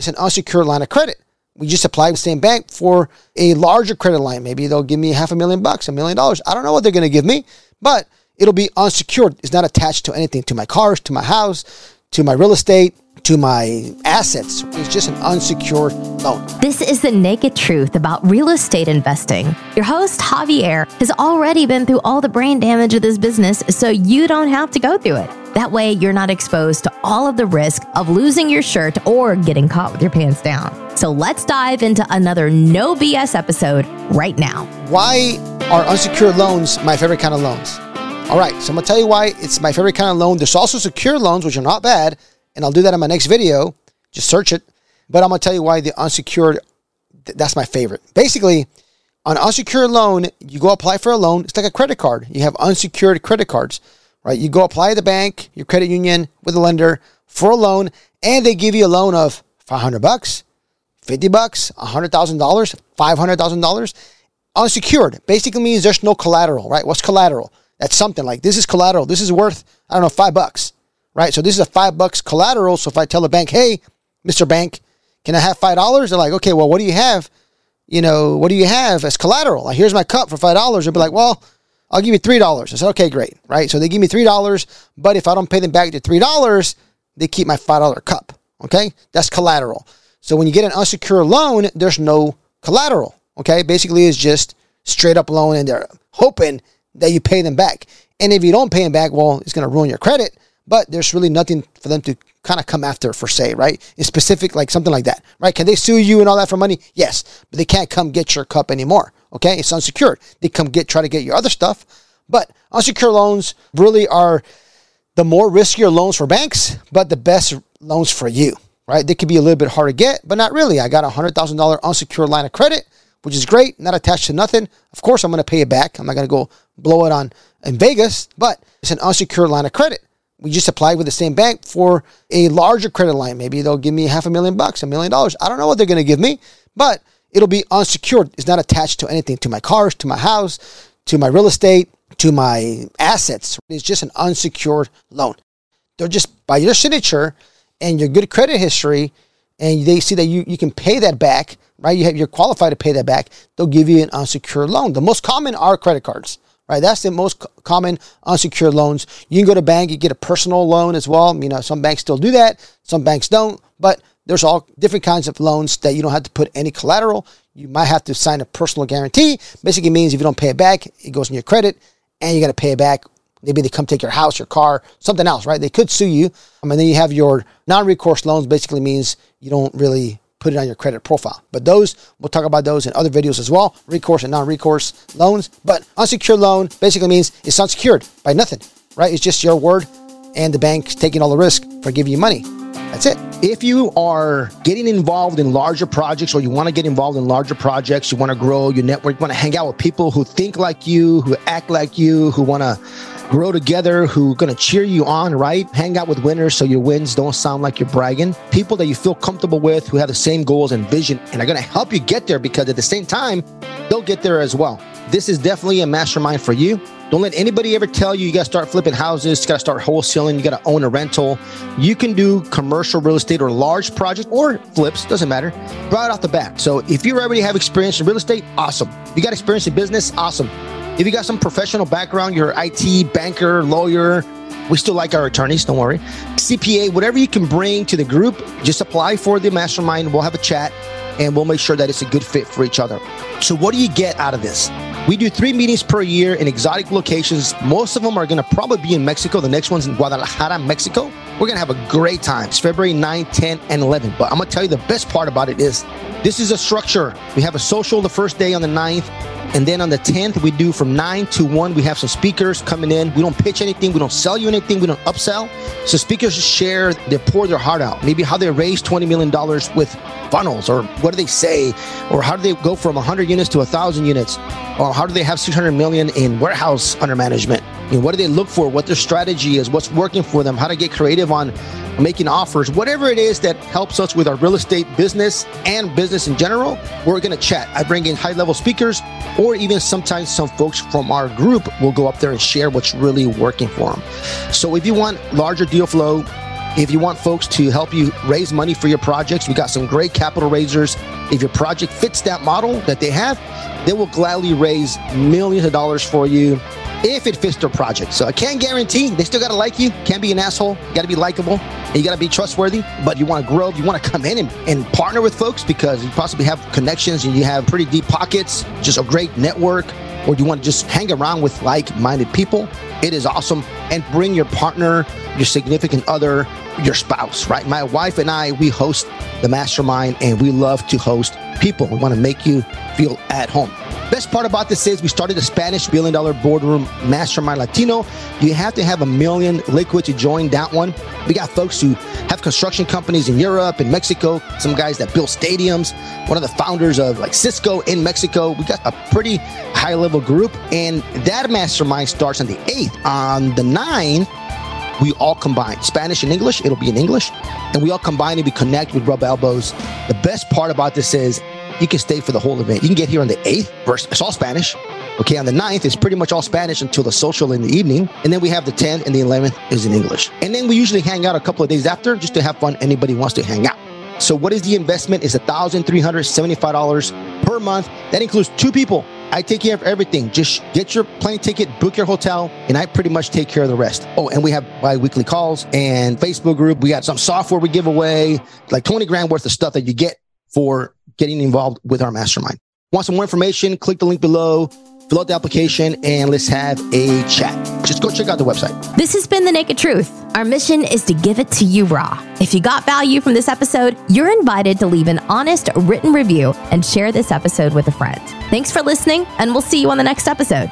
it's an unsecured line of credit. We just apply the same bank for a larger credit line. Maybe they'll give me half a million bucks, a million dollars. I don't know what they're going to give me, but it'll be unsecured. It's not attached to anything, to my cars, to my house, to my real estate, to my assets. It's just an unsecured loan. This is the naked truth about real estate investing. Your host, Javier, has already been through all the brain damage of this business, so you don't have to go through it. That way, you're not exposed to all of the risk of losing your shirt or getting caught with your pants down. So let's dive into another no BS episode right now. Why are unsecured loans my favorite kind of loans? All right, so I'm gonna tell you why it's my favorite kind of loan. There's also secure loans, which are not bad, and I'll do that in my next video. Just search it. But I'm gonna tell you why the unsecured, th- that's my favorite. Basically, on unsecured loan, you go apply for a loan. It's like a credit card. You have unsecured credit cards, right? You go apply the bank, your credit union with a lender for a loan, and they give you a loan of 500 bucks, 50 bucks, $100,000, $500,000 unsecured. Basically means there's no collateral, right? What's collateral? That's something like this is collateral. This is worth, I don't know, five bucks, right? So this is a five bucks collateral. So if I tell the bank, hey, Mr. Bank, can I have five dollars? They're like, okay, well, what do you have? You know, what do you have as collateral? Like, here's my cup for five dollars. They'll be like, well, I'll give you three dollars. I said, okay, great, right? So they give me three dollars, but if I don't pay them back the three dollars, they keep my five dollar cup. Okay, that's collateral. So when you get an unsecured loan, there's no collateral. Okay, basically it's just straight up loan, and they're hoping that you pay them back. And if you don't pay them back, well, it's going to ruin your credit. But there's really nothing for them to kind of come after for say, right? In specific, like something like that, right? Can they sue you and all that for money? Yes, but they can't come get your cup anymore. Okay, it's unsecured. They come get try to get your other stuff, but unsecured loans really are the more riskier loans for banks, but the best loans for you, right? They could be a little bit hard to get, but not really. I got a hundred thousand dollar unsecured line of credit, which is great, not attached to nothing. Of course, I'm going to pay it back. I'm not going to go blow it on in Vegas, but it's an unsecured line of credit. We just applied with the same bank for a larger credit line. Maybe they'll give me half a million bucks, a million dollars. I don't know what they're going to give me, but it'll be unsecured. It's not attached to anything, to my cars, to my house, to my real estate, to my assets. It's just an unsecured loan. They're just by your signature and your good credit history, and they see that you, you can pay that back, right? You have, you're qualified to pay that back. They'll give you an unsecured loan. The most common are credit cards, right? That's the most common unsecured loans. You can go to bank, you get a personal loan as well. You know, some banks still do that, some banks don't, but there's all different kinds of loans that you don't have to put any collateral. You might have to sign a personal guarantee. Basically means if you don't pay it back, it goes in your credit and you got to pay it back. Maybe they come take your house, your car, something else, right? They could sue you. Um, and then you have your non-recourse loans. Basically means you don't really put it on your credit profile. But those, we'll talk about those in other videos as well. Recourse and non-recourse loans. But unsecured loan basically means it's unsecured by nothing, right? It's just your word and the bank's taking all the risk for giving you money. That's it. If you are getting involved in larger projects or you want to get involved in larger projects, you want to grow your network, you want to hang out with people who think like you, who act like you, who want to grow together, who are going to cheer you on, right? Hang out with winners so your wins don't sound like you're bragging. People that you feel comfortable with who have the same goals and vision and are going to help you get there because at the same time, they'll get there as well. This is definitely a mastermind for you. Don't let anybody ever tell you you got to start flipping houses, you got to start wholesaling, you got to own a rental. You can do commercial real estate or large projects or flips, doesn't matter, right off the bat. So if you already have experience in real estate, awesome. You got experience in business, awesome. If you got some professional background, you're IT, banker, lawyer, we still like our attorneys, don't worry. CPA, whatever you can bring to the group, just apply for the mastermind. We'll have a chat and we'll make sure that it's a good fit for each other. So, what do you get out of this? We do three meetings per year in exotic locations. Most of them are going to probably be in Mexico. The next one's in Guadalajara, Mexico. We're going to have a great time. It's February 9, 10, and 11. But I'm going to tell you the best part about it is this is a structure. We have a social the first day on the 9th. And then on the 10th, we do from 9 to 1. We have some speakers coming in. We don't pitch anything. We don't sell you anything. We don't upsell. So speakers share, they pour their heart out. Maybe how they raised $20 million with funnels or what do they say? Or how do they go from 100 units to 1,000 units? Or how do they have 600 million in warehouse under management? You know, what do they look for? What their strategy is? What's working for them? How to get creative on making offers, whatever it is that helps us with our real estate business and business in general, we're going to chat. I bring in high level speakers, or even sometimes some folks from our group will go up there and share what's really working for them. So if you want larger deal flow, If you want folks to help you raise money for your projects, we got some great capital raisers. If your project fits that model that they have, they will gladly raise millions of dollars for you if it fits their project. So I can't guarantee they still got to like you. Can't be an asshole. Got to be likable. And you got to be trustworthy. But you want to grow. You want to come in and, and partner with folks because you possibly have connections and you have pretty deep pockets, just a great network, or you want to just hang around with like-minded people. It is awesome. And bring your partner, your significant other, your spouse, right? My wife and I, we host the mastermind and we love to host people. We want to make you feel at home. Best part about this is we started a Spanish billion dollar boardroom mastermind Latino. You have to have a million liquid to join that one. We got folks who have construction companies in Europe and Mexico, some guys that build stadiums, one of the founders of like Cisco in Mexico. We got a pretty high level group, and that mastermind starts on the 8th. On the 9th, we all combine Spanish and English. It'll be in English, and we all combine and we connect with rub elbows. The best part about this is you can stay for the whole event. You can get here on the 8th, it's all Spanish. Okay, on the 9th, it's pretty much all Spanish until the social in the evening. And then we have the 10th and the 11th is in English. And then we usually hang out a couple of days after just to have fun. Anybody wants to hang out. So what is the investment? It's $1,375 per month. That includes two people. I take care of everything. Just get your plane ticket, book your hotel, and I pretty much take care of the rest. Oh, and we have bi-weekly calls and Facebook group. We got some software we give away, like 20 grand worth of stuff that you get for getting involved with our mastermind. Want some more information? Click the link below, fill out the application, and let's have a chat. Just go check out the website. This has been The Naked Truth. Our mission is to give it to you raw. If you got value from this episode, you're invited to leave an honest written review and share this episode with a friend. Thanks for listening, and we'll see you on the next episode.